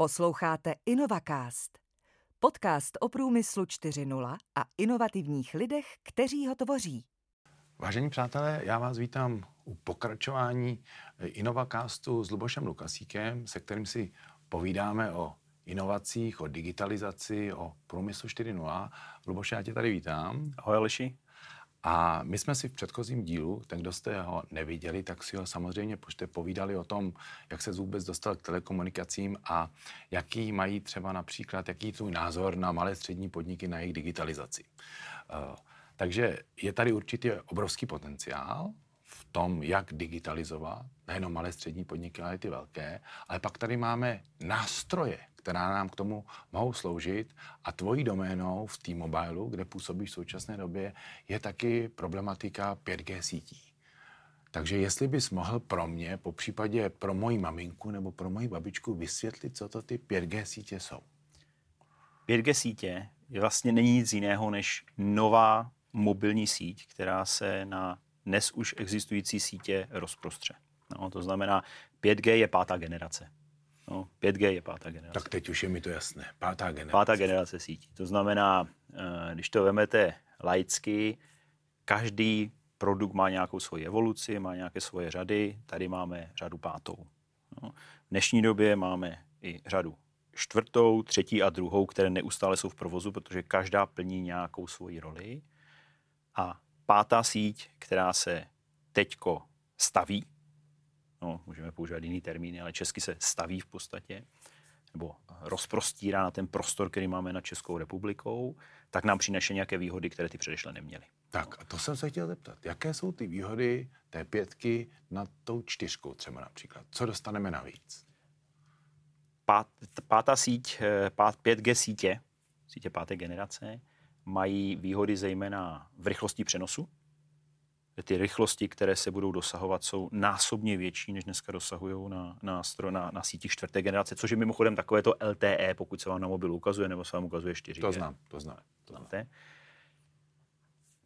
Posloucháte InnovaCast, podcast o průmyslu 4.0 a inovativních lidech, kteří ho tvoří. Vážení přátelé, já vás vítám u pokračování InnovaCastu s Lubošem Lukasíkem, se kterým si povídáme o inovacích, o digitalizaci, o průmyslu 4.0. Luboš, já tě tady vítám. Ahoj Leši. A my jsme si v předchozím dílu, ten, kdo jste ho neviděli, tak si ho samozřejmě pošte povídali o tom, jak se vůbec dostal k telekomunikacím a jaký mají třeba například, jaký tvůj názor na malé střední podniky, na jejich digitalizaci. Uh, takže je tady určitě obrovský potenciál v tom, jak digitalizovat nejenom malé střední podniky, ale i ty velké. Ale pak tady máme nástroje, která nám k tomu mohou sloužit a tvojí doménou v T-Mobilu, kde působíš v současné době, je taky problematika 5G sítí. Takže jestli bys mohl pro mě, po případě pro moji maminku nebo pro moji babičku vysvětlit, co to ty 5G sítě jsou. 5G sítě vlastně není nic jiného než nová mobilní síť, která se na dnes už existující sítě rozprostře. No, to znamená, 5G je pátá generace. No, 5G je pátá generace. Tak teď už je mi to jasné. Pátá generace. Pátá generace sítí. To znamená, eh, když to vemete laicky, každý produkt má nějakou svoji evoluci, má nějaké svoje řady. Tady máme řadu pátou. No. V dnešní době máme i řadu čtvrtou, třetí a druhou, které neustále jsou v provozu, protože každá plní nějakou svoji roli. A pátá síť, která se teďko staví, no, můžeme používat jiný termíny, ale česky se staví v podstatě, nebo rozprostírá na ten prostor, který máme nad Českou republikou, tak nám přinese nějaké výhody, které ty předešle neměly. Tak a to jsem se chtěl zeptat. Jaké jsou ty výhody té pětky nad tou čtyřkou třeba například? Co dostaneme navíc? Pát, pátá síť, eh, pát, 5G sítě, sítě páté generace, mají výhody zejména v rychlosti přenosu, ty rychlosti, které se budou dosahovat, jsou násobně větší, než dneska dosahují na, na, na, na síti čtvrté generace, což je mimochodem takové to LTE, pokud se vám na mobilu ukazuje, nebo se vám ukazuje 4G. To znám, to znám. To, znám.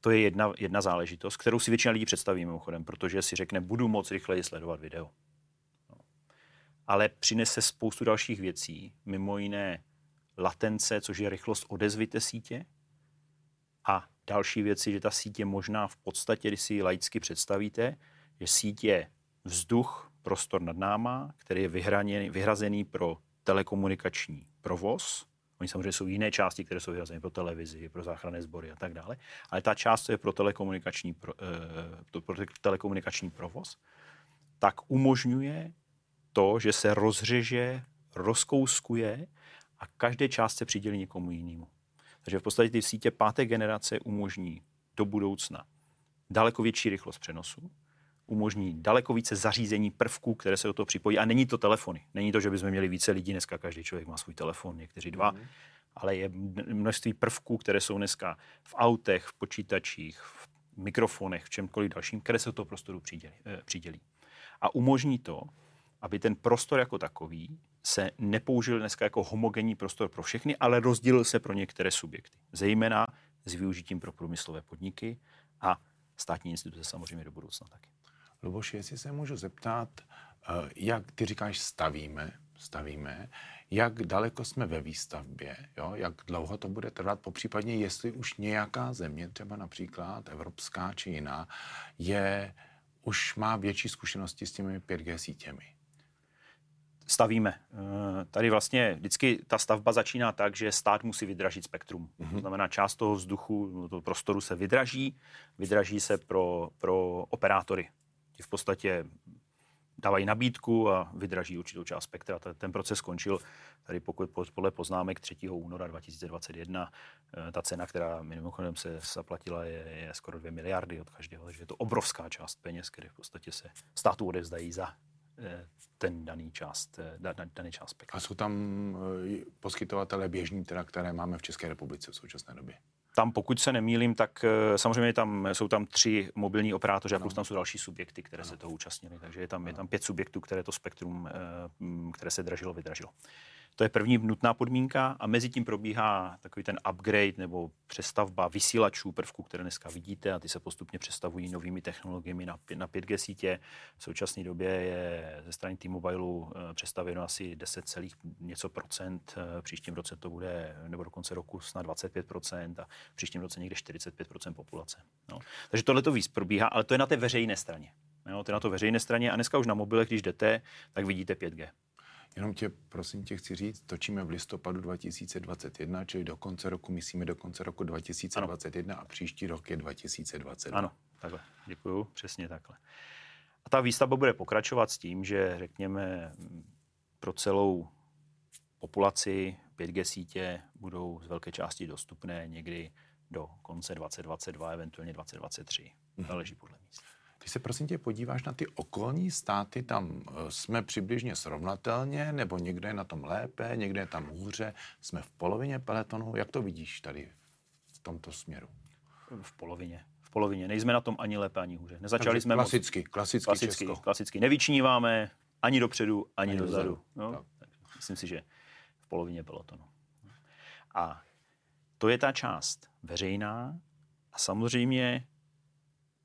to je jedna, jedna záležitost, kterou si většina lidí představí mimochodem, protože si řekne, budu moc rychleji sledovat video. No. Ale přinese spoustu dalších věcí, mimo jiné latence, což je rychlost odezvy té sítě, a další věci, že ta síť je možná v podstatě, když si ji laicky představíte, že síť je vzduch, prostor nad náma, který je vyhraněný, vyhrazený pro telekomunikační provoz. Oni samozřejmě jsou jiné části, které jsou vyhrazeny pro televizi, pro záchranné sbory a tak dále. Ale ta část, co je pro telekomunikační, pro, eh, pro telekomunikační provoz, tak umožňuje to, že se rozřeže, rozkouskuje a každé část se přidělí někomu jinému. Takže v podstatě ty sítě páté generace umožní do budoucna daleko větší rychlost přenosu, umožní daleko více zařízení prvků, které se do toho připojí. A není to telefony. Není to, že bychom měli více lidí. Dneska každý člověk má svůj telefon, někteří dva. Mm. Ale je množství prvků, které jsou dneska v autech, v počítačích, v mikrofonech, v čemkoliv dalším, které se do toho prostoru přidělí. Eh, přidělí. A umožní to, aby ten prostor jako takový se nepoužil dneska jako homogenní prostor pro všechny, ale rozdělil se pro některé subjekty. Zejména s využitím pro průmyslové podniky a státní instituce samozřejmě do budoucna taky. Luboš, jestli se můžu zeptat, eh, jak ty říkáš stavíme, stavíme, jak daleko jsme ve výstavbě, jo? jak dlouho to bude trvat, popřípadně jestli už nějaká země, třeba například evropská či jiná, je, už má větší zkušenosti s těmi 5G sítěmi stavíme. Eh, tady vlastně vždycky ta stavba začíná tak, že stát musí vydražit spektrum. Mm-hmm. To znamená, část toho vzduchu, toho prostoru se vydraží, vydraží se pro, pro operátory. Ti v podstatě dávají nabídku a vydraží určitou část spektra. Ten proces skončil tady pokud podle poznámek 3. února 2021. Eh, ta cena, která mimochodem se zaplatila, je, je skoro 2 miliardy od každého, takže je to obrovská část peněz, které v podstatě se státu odevzdají za ten daný část, eh, daný část spektra. A jsou tam eh, poskytovatele běžní, teda, které máme v České republice v současné době? Tam, pokud se nemýlím, tak samozřejmě tam, jsou tam tři mobilní operátoři a plus tam jsou další subjekty, které ano. se toho účastnili. Takže je tam, je tam pět subjektů, které to spektrum, které se dražilo, vydražilo. To je první nutná podmínka a mezi tím probíhá takový ten upgrade nebo přestavba vysílačů prvků, které dneska vidíte a ty se postupně přestavují novými technologiemi na, na 5G sítě. V současné době je ze strany T-Mobile eh, přestavěno asi 10, něco procent. Eh, příštím roce to bude, nebo do konce roku snad 25 procent a příštím roce někde 45 procent populace. No. Takže tohle to víc probíhá, ale to je na té veřejné straně. Jo, to je na to veřejné straně a dneska už na mobile, když jdete, tak vidíte 5G. Jenom tě, prosím tě, chci říct, točíme v listopadu 2021, čili do konce roku, myslíme do konce roku 2021 ano. a příští rok je 2022. Ano, takhle, děkuju, přesně takhle. A ta výstavba bude pokračovat s tím, že řekněme pro celou populaci 5G sítě budou z velké části dostupné někdy do konce 2022, eventuálně 2023. Mhm. Záleží podle místa. Když se prosím tě podíváš na ty okolní státy, tam eh, jsme přibližně srovnatelně, nebo někde je na tom lépe, někde je tam hůře, jsme v polovině peletonu. Jak to vidíš tady v tomto směru? V polovině. V polovině. Nejsme na tom ani lépe, ani hůře. Nezačali jsme klasicky, moc... klasicky, klasicky, Česko. klasicky. Nevyčníváme ani dopředu, ani, ani dozadu. dozadu. No, tak. Myslím si, že v polovině pelotonu. A to je ta část veřejná a samozřejmě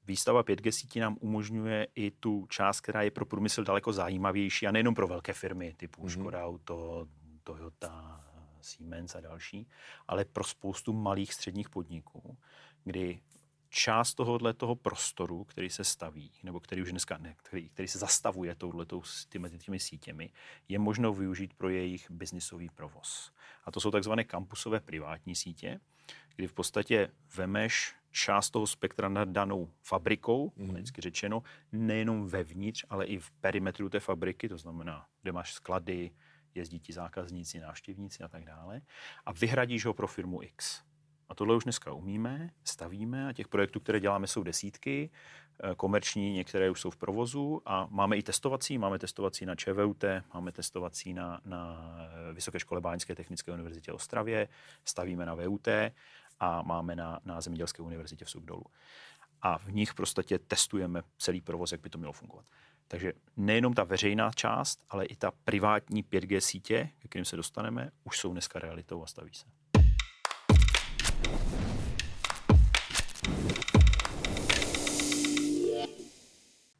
výstava 5G sítí nám umožňuje i tu část, která je pro průmysl daleko zajímavější a nejenom pro velké firmy typu mm-hmm. Škoda Auto, Toyota, Siemens a další, ale pro spoustu malých středních podniků, kdy část tohohle toho prostoru, který se staví, nebo který už dneska ne, který, který se zastavuje touhletou těmi, těmi sítěmi, je možno využít pro jejich biznisový provoz. A to jsou takzvané kampusové privátní sítě, kdy v podstatě vemeš část toho spektra nad danou fabrikou, mm. vždycky řečeno, nejenom vevnitř, ale i v perimetru té fabriky, to znamená, kde máš sklady, jezdí ti zákazníci, návštěvníci a tak dále, a vyhradíš ho pro firmu X. A tohle už dneska umíme, stavíme a těch projektů, které děláme, jsou desítky, eh, komerční, některé už jsou v provozu a máme i testovací, máme testovací na ČVUT, máme testovací na, na Vysoké škole Báňské technické univerzitě Ostravě, stavíme na VUT a máme na, na Zemědělské univerzitě v Subdolu. A v nich prostě testujeme celý provoz, jak by to mělo fungovat. Takže nejenom ta veřejná část, ale i ta privátní 5G sítě, ke kterým se dostaneme, už jsou dneska realitou a staví se.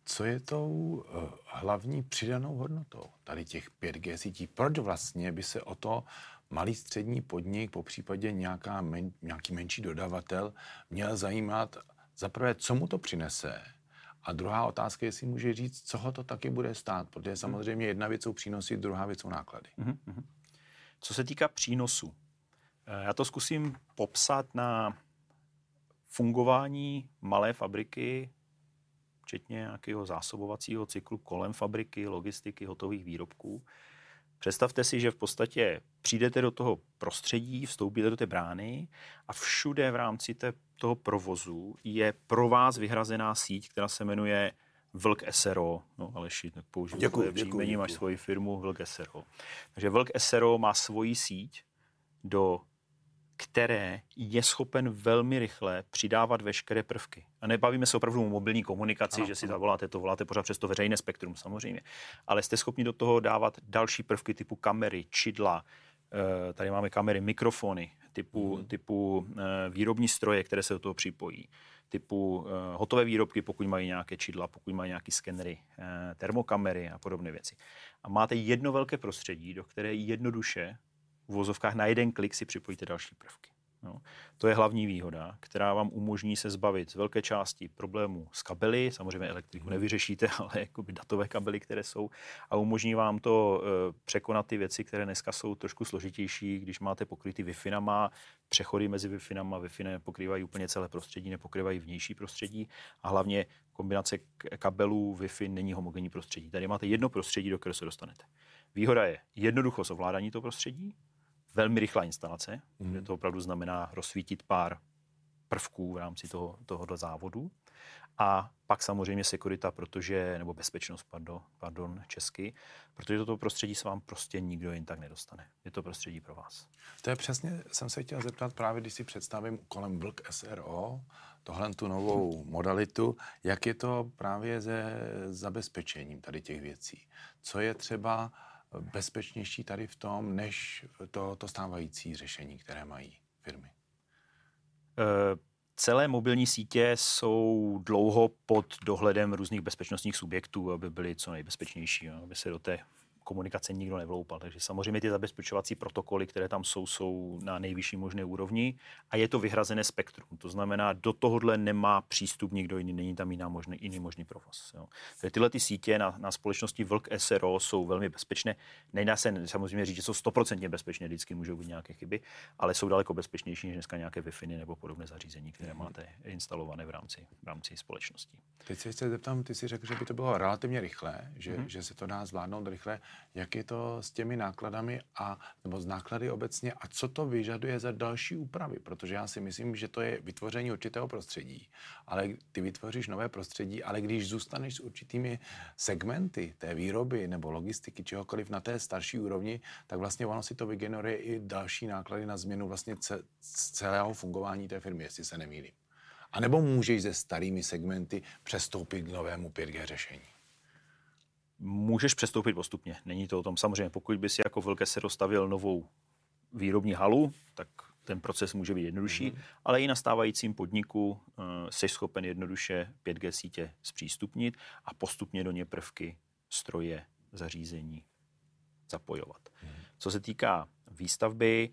Co je tou uh, hlavní přidanou hodnotou tady těch 5G sítí? Proč vlastně by se o to malý střední podnik, po případě nějaká men, nějaký menší dodavatel, měl zajímat za prvé, co mu to přinese, a druhá otázka, jestli může říct, co ho to taky bude stát, protože samozřejmě jedna věc jsou přínosy, druhá věc jsou náklady. Mm-hmm. Co se týká přínosu, eh, já to zkusím popsat na fungování malé fabriky, včetně nějakého zásobovacího cyklu kolem fabriky, logistiky, hotových výrobků. Představte si, že v podstatě přijdete do toho prostředí, vstoupíte do té brány a všude v rámci té, toho provozu je pro vás vyhrazená síť, která se jmenuje Vlk SRO. No Aleši, tak použiju děkuji, příjmení, máš svoji firmu Vlk SRO. Takže Vlk SRO má svoji síť do které je schopen velmi rychle přidávat veškeré prvky. A nebavíme se opravdu o mobilní komunikaci, ano, že si zavoláte, to voláte pořád přes to veřejné spektrum samozřejmě, ale jste schopni do toho dávat další prvky typu kamery, čidla, eh, tady máme kamery, mikrofony, typu, mm. typu eh, výrobní stroje, které se do toho připojí, typu eh, hotové výrobky, pokud mají nějaké čidla, pokud mají nějaké skenery, termokamery a podobné věci. A máte jedno velké prostředí, do které jednoduše v vozovkách na jeden klik si připojíte další prvky. No. To je hlavní výhoda, která vám umožní se zbavit z velké části problémů s kabely, samozřejmě elektriku mhm. nevyřešíte, ale jakoby datové kabely, které jsou, a umožní vám to e, překonat ty věci, které dneska jsou trošku složitější, když máte pokrytý Wi-Fi, má přechody mezi Wi-Fi, Wi-Fi nepokrývají úplně celé prostředí, nepokrývají vnější prostředí a hlavně kombinace kabelů Wi-Fi není homogenní prostředí. Tady máte jedno prostředí, do kterého se dostanete. Výhoda je jednoduchost ovládání toho prostředí, velmi rychlá instalace, mm. že to opravdu znamená rozsvítit pár prvků v rámci toho, tohoto závodu. A pak samozřejmě sekurita, protože, nebo bezpečnost, pardon, pardon, česky, protože toto prostředí se vám prostě nikdo jen tak nedostane. Je to prostředí pro vás. To je přesně, jsem se chtěl zeptat právě, když si představím kolem Vlk SRO, tohle tu novou modalitu, jak je to právě se zabezpečením tady těch věcí. Co je třeba bezpečnější tady v tom, než to, to stávající řešení, které mají firmy? Uh celé mobilní sítě jsou dlouho pod dohledem různých bezpečnostních subjektů, aby byly co nejbezpečnější, aby se do té komunikace nikdo nevloupal. Takže samozřejmě ty zabezpečovací protokoly, které tam jsou, jsou na nejvyšší možné úrovni a je to vyhrazené spektrum. To znamená, do tohohle nemá přístup nikdo jiný, není tam jiná možný, jiný možný provoz. Jo. Takže tyhle ty sítě na, na společnosti Vlk SRO jsou velmi bezpečné. Nedá se samozřejmě říct, že jsou stoprocentně bezpečné, vždycky můžou být nějaké chyby, ale jsou daleko bezpečnější než dneska nějaké wi nebo podobné zařízení, které mhm. máte instalované v rámci, v rámci společnosti. Teď se zeptám, ty si řekl, že by to bylo relativně rychlé, že, mm-hmm. že se to dá zvládnout rychle jak je to s těmi nákladami a nebo z náklady obecně a co to vyžaduje za další úpravy, protože já si myslím, že to je vytvoření určitého prostředí, ale ty vytvoříš nové prostředí, ale když zůstaneš s určitými segmenty té výroby nebo logistiky, čehokoliv na té starší úrovni, tak vlastně ono si to vygeneruje i další náklady na změnu vlastně celého fungování té firmy, jestli se nemýlím. A nebo můžeš se starými segmenty přestoupit k novému 5G řešení? Můžeš přestoupit postupně. Není to o tom. Samozřejmě, pokud by si jako velké se dostavil novou výrobní halu, tak ten proces může být jednodušší, mm-hmm. ale i na stávajícím podniku uh, jsi schopen jednoduše 5G sítě zpřístupnit a postupně do ně prvky, stroje, zařízení zapojovat. Mm-hmm. Co se týká výstavby,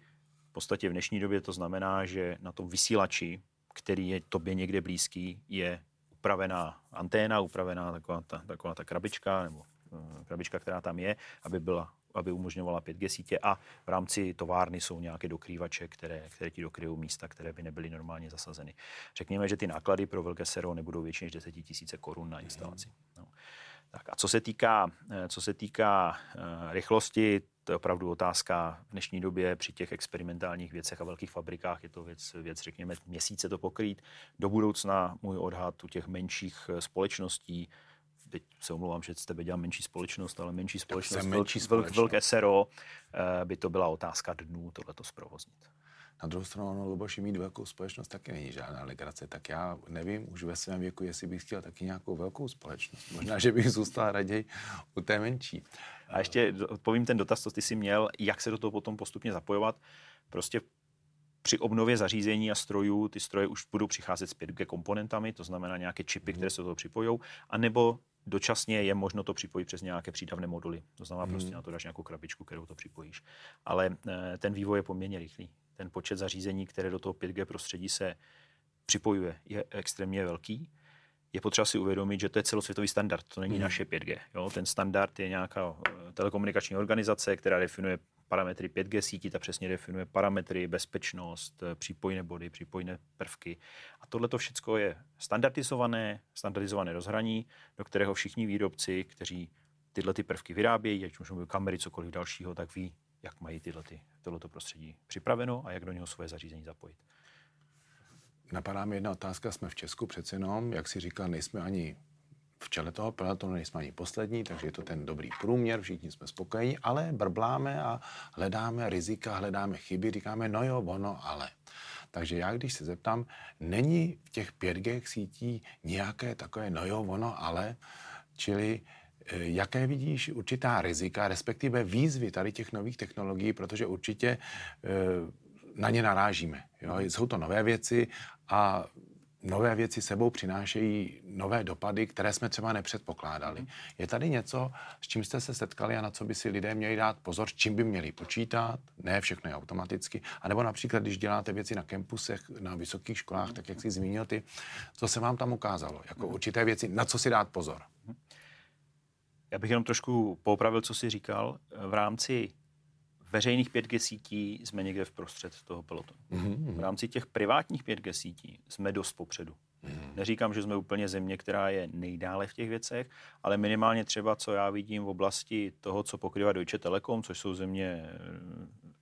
v podstatě v dnešní době to znamená, že na tom vysílači, který je tobě někde blízký, je upravená anténa, upravená taková ta, taková ta krabička nebo krabička, která tam je, aby byla aby umožňovala 5G sítě a v rámci továrny jsou nějaké dokrývače, které, které ti dokryjou místa, které by nebyly normálně zasazeny. Řekněme, že ty náklady pro velké sero nebudou větší než 10 000 korun na instalaci. No. Tak a co se týká, eh, co se týká uh, rychlosti, to je opravdu otázka v dnešní době při těch experimentálních věcech a velkých fabrikách. Je to věc, věc řekněme, měsíce to pokrýt. Do budoucna můj odhad u těch menších společností teď se omlouvám, že z tebe dělám menší společnost, ale menší společnost, menší společnost. velké SRO, eh, by to byla otázka dnů tohleto zprovoznit. Na druhou stranu, ono, Luboši, mít velkou společnost taky není žádná legrace, tak já nevím už ve svém věku, jestli bych chtěl taky nějakou velkou společnost. Možná, že bych zůstal raději u té menší. A ještě odpovím ten dotaz, co ty jsi měl, jak se do toho potom postupně zapojovat. Prostě při obnově zařízení a strojů ty stroje už budou přicházet s 5G komponentami, to znamená nějaké čipy, mm. které se do toho připojou, anebo dočasně je možno to připojit přes nějaké přídavné moduly. To znamená, mm. prostě na to dáš nějakou krabičku, kterou to připojíš. Ale e, ten vývoj je poměrně rychlý. Ten počet zařízení, které do toho 5G prostředí se připojuje, je extrémně velký. Je potřeba si uvědomit, že to je celosvětový standard, to není mm. naše 5G. Jo? Ten standard je nějaká eh, telekomunikační organizace, která definuje parametry 5G sítí, ta přesně definuje parametry, bezpečnost, eh, přípojné body, přípojné prvky. A tohle to všechno je standardizované, standardizované rozhraní, do kterého všichni výrobci, kteří tyhle ty prvky vyrábějí, ať už mluví kamery, cokoliv dalšího, tak ví, jak mají tyhle ty, tohleto prostředí připraveno a jak do něho svoje zařízení zapojit. Napadá mi jedna otázka, jsme v Česku přece jenom, jak si říkal, nejsme ani v čele toho pelotonu nejsme ani poslední, takže je to ten dobrý průměr, všichni jsme spokojení, ale brbláme a hledáme rizika, hledáme chyby, říkáme, no jo, ono, ale. Takže já, když se zeptám, není v těch 5G sítí nějaké takové, no jo, ono, ale, čili eh, jaké vidíš určitá rizika, respektive výzvy tady těch nových technologií, protože určitě eh, na ně narážíme. Jo? Jsou to nové věci a nové věci sebou přinášejí nové dopady, které jsme třeba nepředpokládali. Mhm. Je tady něco, s čím jste se setkali a na co by si lidé měli dát pozor, s čím by měli počítat, ne všechno je automaticky, a nebo například, když děláte věci na kampusech, na vysokých školách, tak jak jsi zmínil ty, co se vám tam ukázalo, jako mhm. určité věci, na co si dát pozor. Mhm. Já bych jenom trošku popravil, co jsi říkal. V rámci veřejných 5G sítí jsme někde v prostřed toho pelotonu. Mm-hmm. V rámci těch privátních 5G sítí jsme dost popředu. Mm-hmm. Neříkám, že jsme úplně země, která je nejdále v těch věcech, ale minimálně třeba, co já vidím v oblasti toho, co pokrývá Deutsche Telekom, což jsou země eh,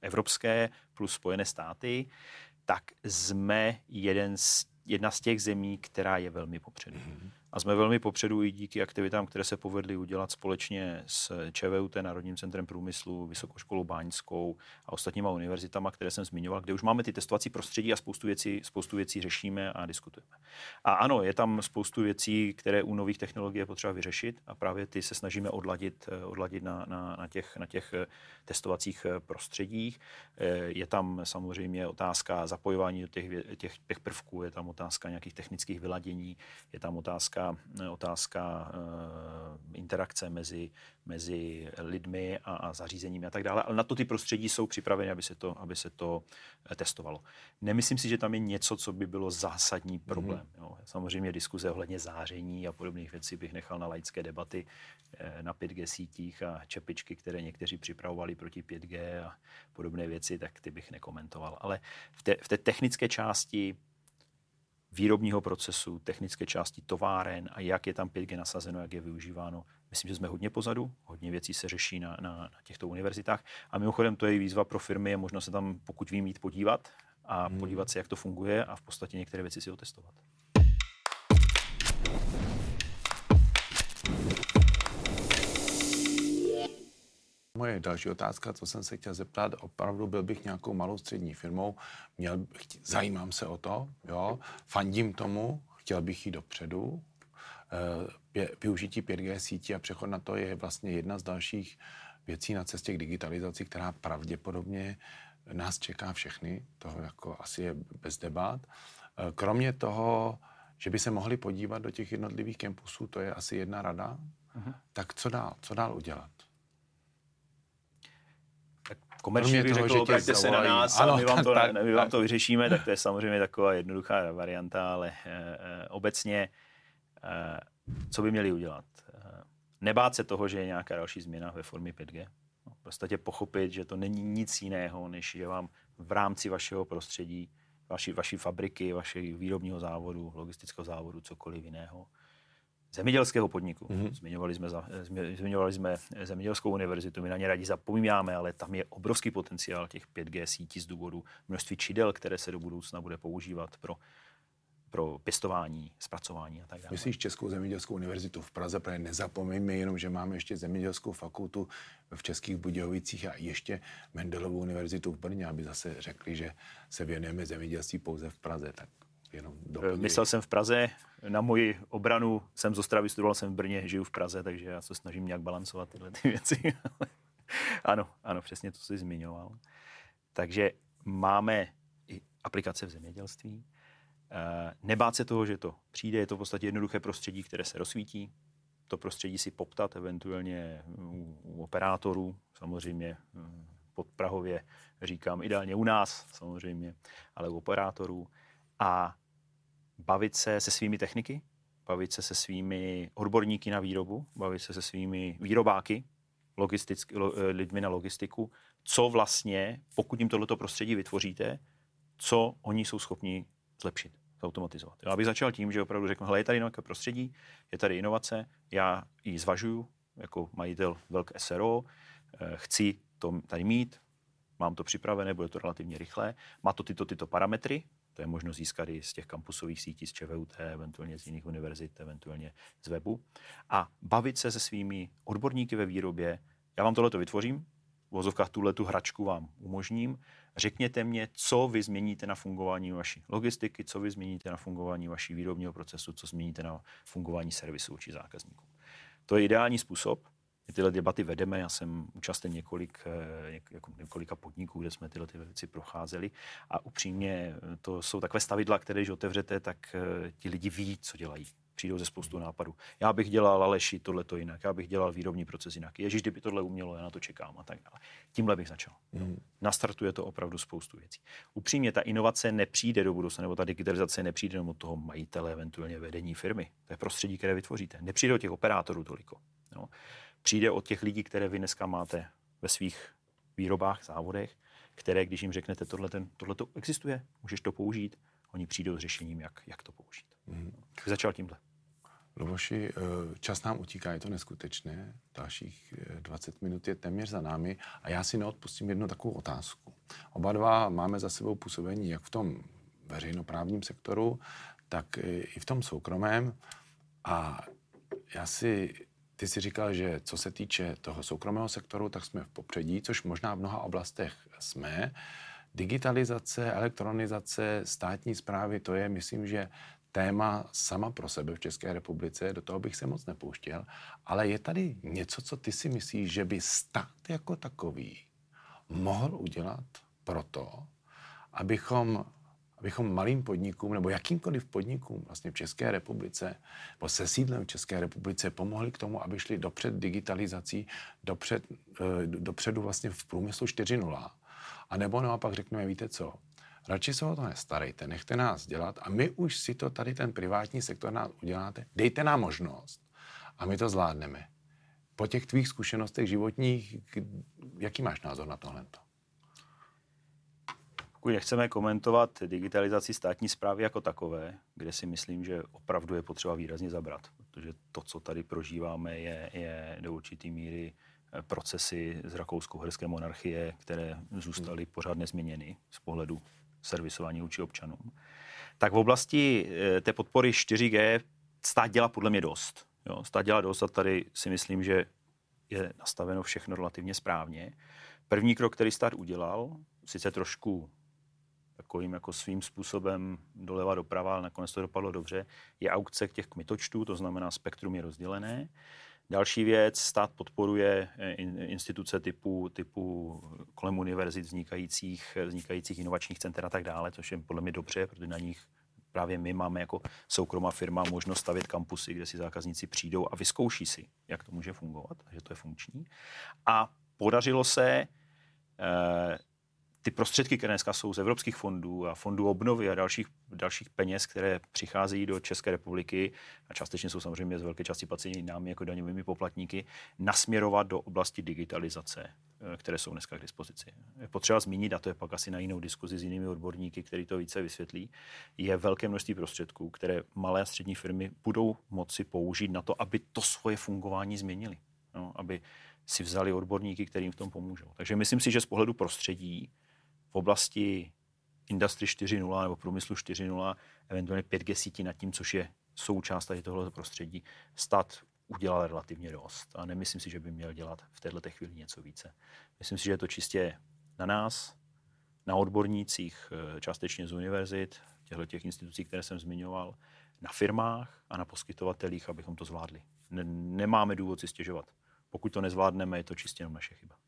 evropské plus Spojené státy, tak jsme jeden z, jedna z těch zemí, která je velmi popředu. Mm-hmm. A jsme velmi popředu i díky aktivitám, které se povedly udělat společně s ČVUT, Národním centrem průmyslu, Vysokou školou Báňskou a ostatníma univerzitama, které jsem zmiňoval, kde už máme ty testovací prostředí a spoustu věcí, spoustu věcí řešíme a diskutujeme. A ano, je tam spoustu věcí, které u nových technologií je potřeba vyřešit a právě ty se snažíme odladit, eh, odladit na, na, na, těch, na těch eh, testovacích eh, prostředích. Je tam samozřejmě otázka zapojování do těch, těch, těch prvků, je tam otázka nějakých technických vyladění, je tam otázka, otázka uh, interakce mezi, mezi lidmi a, a zařízeními a tak dále. Ale na to ty prostředí jsou připraveny, aby se to, aby se to testovalo. Nemyslím si, že tam je něco, co by bylo zásadní problém. Mm-hmm. Jo. Samozřejmě diskuze ohledně záření a podobných věcí bych nechal na laické debaty eh, na 5G sítích a čepičky, které někteří připravovali proti 5G a podobné věci, tak ty bych nekomentoval. Ale v té, v té technické části výrobního procesu, technické části továren a jak je tam 5G nasazeno, jak je využíváno. Myslím, že jsme hodně pozadu, hodně věcí se řeší na, na, na těchto univerzitách. A mimochodem to je výzva pro firmy, je možno se tam, pokud vím, jít podívat a hmm. podívat se, jak to funguje a v podstatě některé věci si otestovat. Moje další otázka, co jsem se chtěl zeptat, opravdu byl bych nějakou malou střední firmou, měl, zajímám se o to, jo, fandím tomu, chtěl bych jít dopředu, e, využití 5G sítí a přechod na to je vlastně jedna z dalších věcí na cestě k digitalizaci, která pravděpodobně nás čeká všechny, to jako asi je bez debat. E, kromě toho, že by se mohli podívat do těch jednotlivých kampusů, to je asi jedna rada, uh-huh. tak co dál, co dál udělat? Komerčně bych řekl, obraťte se na nás ano, a my vám, to, tak, my vám to vyřešíme, tak to je samozřejmě taková jednoduchá varianta, ale e, e, obecně, e, co by měli udělat? E, nebát se toho, že je nějaká další změna ve formě 5G. No, v podstatě pochopit, že to není nic jiného, než že vám v rámci vašeho prostředí, vaší, vaší fabriky, vašeho výrobního závodu, logistického závodu, cokoliv jiného, zemědělského podniku. Mm-hmm. Zmiňovali, jsme za, zmiňovali jsme zemědělskou univerzitu, my na ně rádi zapomínáme, ale tam je obrovský potenciál těch 5G sítí z důvodu množství čidel, které se do budoucna bude používat pro pro pěstování, zpracování a tak dále. Myslíš Českou zemědělskou univerzitu v Praze, protože nezapomeňme jenom, že máme ještě zemědělskou fakultu v Českých Budějovicích a ještě Mendelovou univerzitu v Brně, aby zase řekli, že se věnujeme zemědělství pouze v Praze. Tak jenom doplňuji. Myslel jsem v Praze, na moji obranu jsem z Ostravy, studoval jsem v Brně, žiju v Praze, takže já se snažím nějak balancovat tyhle ty věci. ano, ano, přesně to jsi zmiňoval. Takže máme i aplikace v zemědělství. Eh, nebát se toho, že to přijde, je to v podstatě jednoduché prostředí, které se rozsvítí. To prostředí si poptat eventuálně u, u operátorů, samozřejmě hm, pod Prahově říkám ideálně u nás samozřejmě, ale u operátorů. A bavit se se svými techniky, bavit se se svými odborníky na výrobu, bavit se se svými výrobáky, lo, eh, lidmi na logistiku, co vlastně, pokud jim tohleto prostředí vytvoříte, co oni jsou schopni zlepšit, zautomatizovat. Já bych začal tím, že opravdu řeknu, hele, je tady nějaké prostředí, je tady inovace, já ji zvažuju jako majitel velké SRO, eh, chci to tady mít, mám to připravené, bude to relativně rychlé, má to tyto, tyto parametry, to je možno získat i z těch kampusových sítí, z ČVUT, eventuálně z jiných univerzit, eventuálně z webu. A bavit se se svými odborníky ve výrobě. Já vám tohle vytvořím, v vozovkách tuhle tu hračku vám umožním. Řekněte mě, co vy změníte na fungování vaší logistiky, co vy změníte na fungování vaší výrobního procesu, co změníte na fungování servisu či zákazníků. To je ideální způsob, my tyhle debaty vedeme, já jsem účasten několik, eh, jako několika podniků, kde jsme tyhle ty věci procházeli a upřímně eh, to jsou takové stavidla, které když otevřete, tak eh, ti lidi ví, co dělají. Přijdou ze spoustu nápadů. Já bych dělal Aleši tohle to jinak, já bych dělal výrobní proces jinak. Ježíš, kdyby tohle umělo, já na to čekám a tak dále. Tímhle bych začal. Mm. Nastartuje to opravdu spoustu věcí. Upřímně, ta inovace nepřijde do budoucna, nebo ta digitalizace nepřijde od toho majitele, eventuálně vedení firmy. To je prostředí, které vytvoříte. Nepřijde od těch operátorů toliko. No přijde od těch lidí, které vy dneska máte ve svých výrobách, závodech, které, když jim řeknete, tohle, ten, tohle to existuje, můžeš to použít, oni přijdou s řešením, jak, jak to použít. Mm. Začal tímhle. Luboši, eh, čas nám utíká, je to neskutečné. Dalších 20 eh, minut je téměř za námi a já si neodpustím jednu takovou otázku. Oba dva máme za sebou působení jak v tom veřejnoprávním sektoru, tak i v tom soukromém. A já si, ty si říkal, že co se týče toho soukromého sektoru, tak jsme v popředí, což možná v mnoha oblastech jsme. Digitalizace, elektronizace státní zprávy, to je, myslím, že téma sama pro sebe v České republice, do toho bych se moc nepouštěl, ale je tady něco, co ty si myslíš, že by stát jako takový mohl udělat proto, abychom, abychom malým podnikům nebo jakýmkoliv podnikům vlastně v České republice nebo se sídlem v České republice pomohli k tomu, aby šli dopřed digitalizací, dopřed, eh, dopředu vlastně v průmyslu 4.0. A nebo naopak řekneme, víte co, radši se o to nestarejte, nechte nás dělat a my už si to tady ten privátní sektor nás uděláte, dejte nám možnost a my to zvládneme. Po těch tvých zkušenostech životních, jaký máš názor na tohle? Pokud nechceme komentovat digitalizaci státní zprávy jako takové, kde si myslím, že opravdu je potřeba výrazně zabrat, protože to, co tady prožíváme, je, je do určité míry eh, procesy z rakousko-herské monarchie, které zůstaly pořád nezměněny z pohledu servisování vůči občanům. Tak v oblasti eh, té podpory 4G stát dělá podle mě dost. Jo, stát dělá dost a tady si myslím, že je nastaveno všechno relativně správně. První krok, který stát udělal, sice trošku takovým jako svým způsobem doleva doprava, ale nakonec to dopadlo dobře, je aukce těch kmitočtů, to znamená spektrum je rozdělené. Další věc, stát podporuje eh, instituce typu, typu kolem univerzit vznikajících, vznikajících inovačních center a tak dále, což je podle mě dobře, protože na nich právě my máme jako soukromá firma možnost stavět kampusy, kde si zákazníci přijdou a vyzkouší si, jak to může fungovat, že to je funkční. A podařilo se eh, ty prostředky, které dneska jsou z evropských fondů a fondů obnovy a dalších, dalších peněz, které přicházejí do České republiky a částečně jsou samozřejmě z velké části placení námi jako daňovými poplatníky, nasměrovat do oblasti digitalizace, eh, které jsou dneska k dispozici. Je potřeba zmínit, a to je pak asi na jinou diskuzi s jinými odborníky, který to více vysvětlí, je velké množství prostředků, které malé a střední firmy budou moci použít na to, aby to svoje fungování změnili. No, aby si vzali odborníky, kterým v tom pomůžou. Takže myslím si, že z pohledu prostředí v oblasti Industry 4.0 nebo průmyslu 4.0, eventuálně 5G sítí nad tím, což je součást tady tohoto prostředí, stát udělal relativně dost a nemyslím si, že by měl dělat v této chvíli něco více. Myslím si, že je to čistě na nás, na odbornících, eh, částečně z univerzit, těchto těch institucí, které jsem zmiňoval, na firmách a na poskytovatelích, abychom to zvládli. Nemáme důvod si stěžovat. Pokud to nezvládneme, je to čistě jenom naše chyba.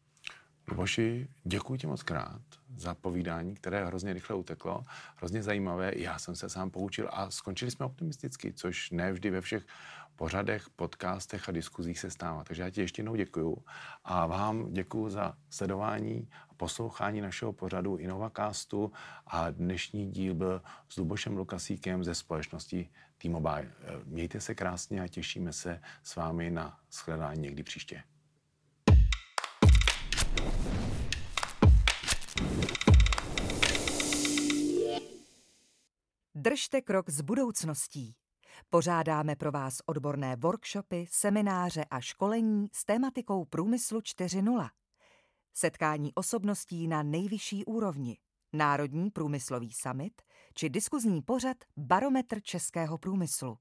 Luboši, děkuji ti moc krát za povídání, které hrozně rychle uteklo, hrozně zajímavé. Já jsem se sám poučil a skončili jsme optimisticky, což ne vždy ve všech pořadech, podcastech a diskuzích se stává. Takže já ti ještě jednou děkuju a vám děkuji za sledování a poslouchání našeho pořadu Innovacastu a dnešní díl byl s Lubošem Lukasíkem ze společnosti T-Mobile. Mějte se krásně a těšíme se s vámi na shledání někdy příště. Držte krok s budoucností. Pořádáme pro vás odborné workshopy, semináře a školení s tématikou Průmyslu 4.0. Setkání osobností na nejvyšší úrovni, Národní průmyslový summit či diskuzní pořad Barometr českého průmyslu.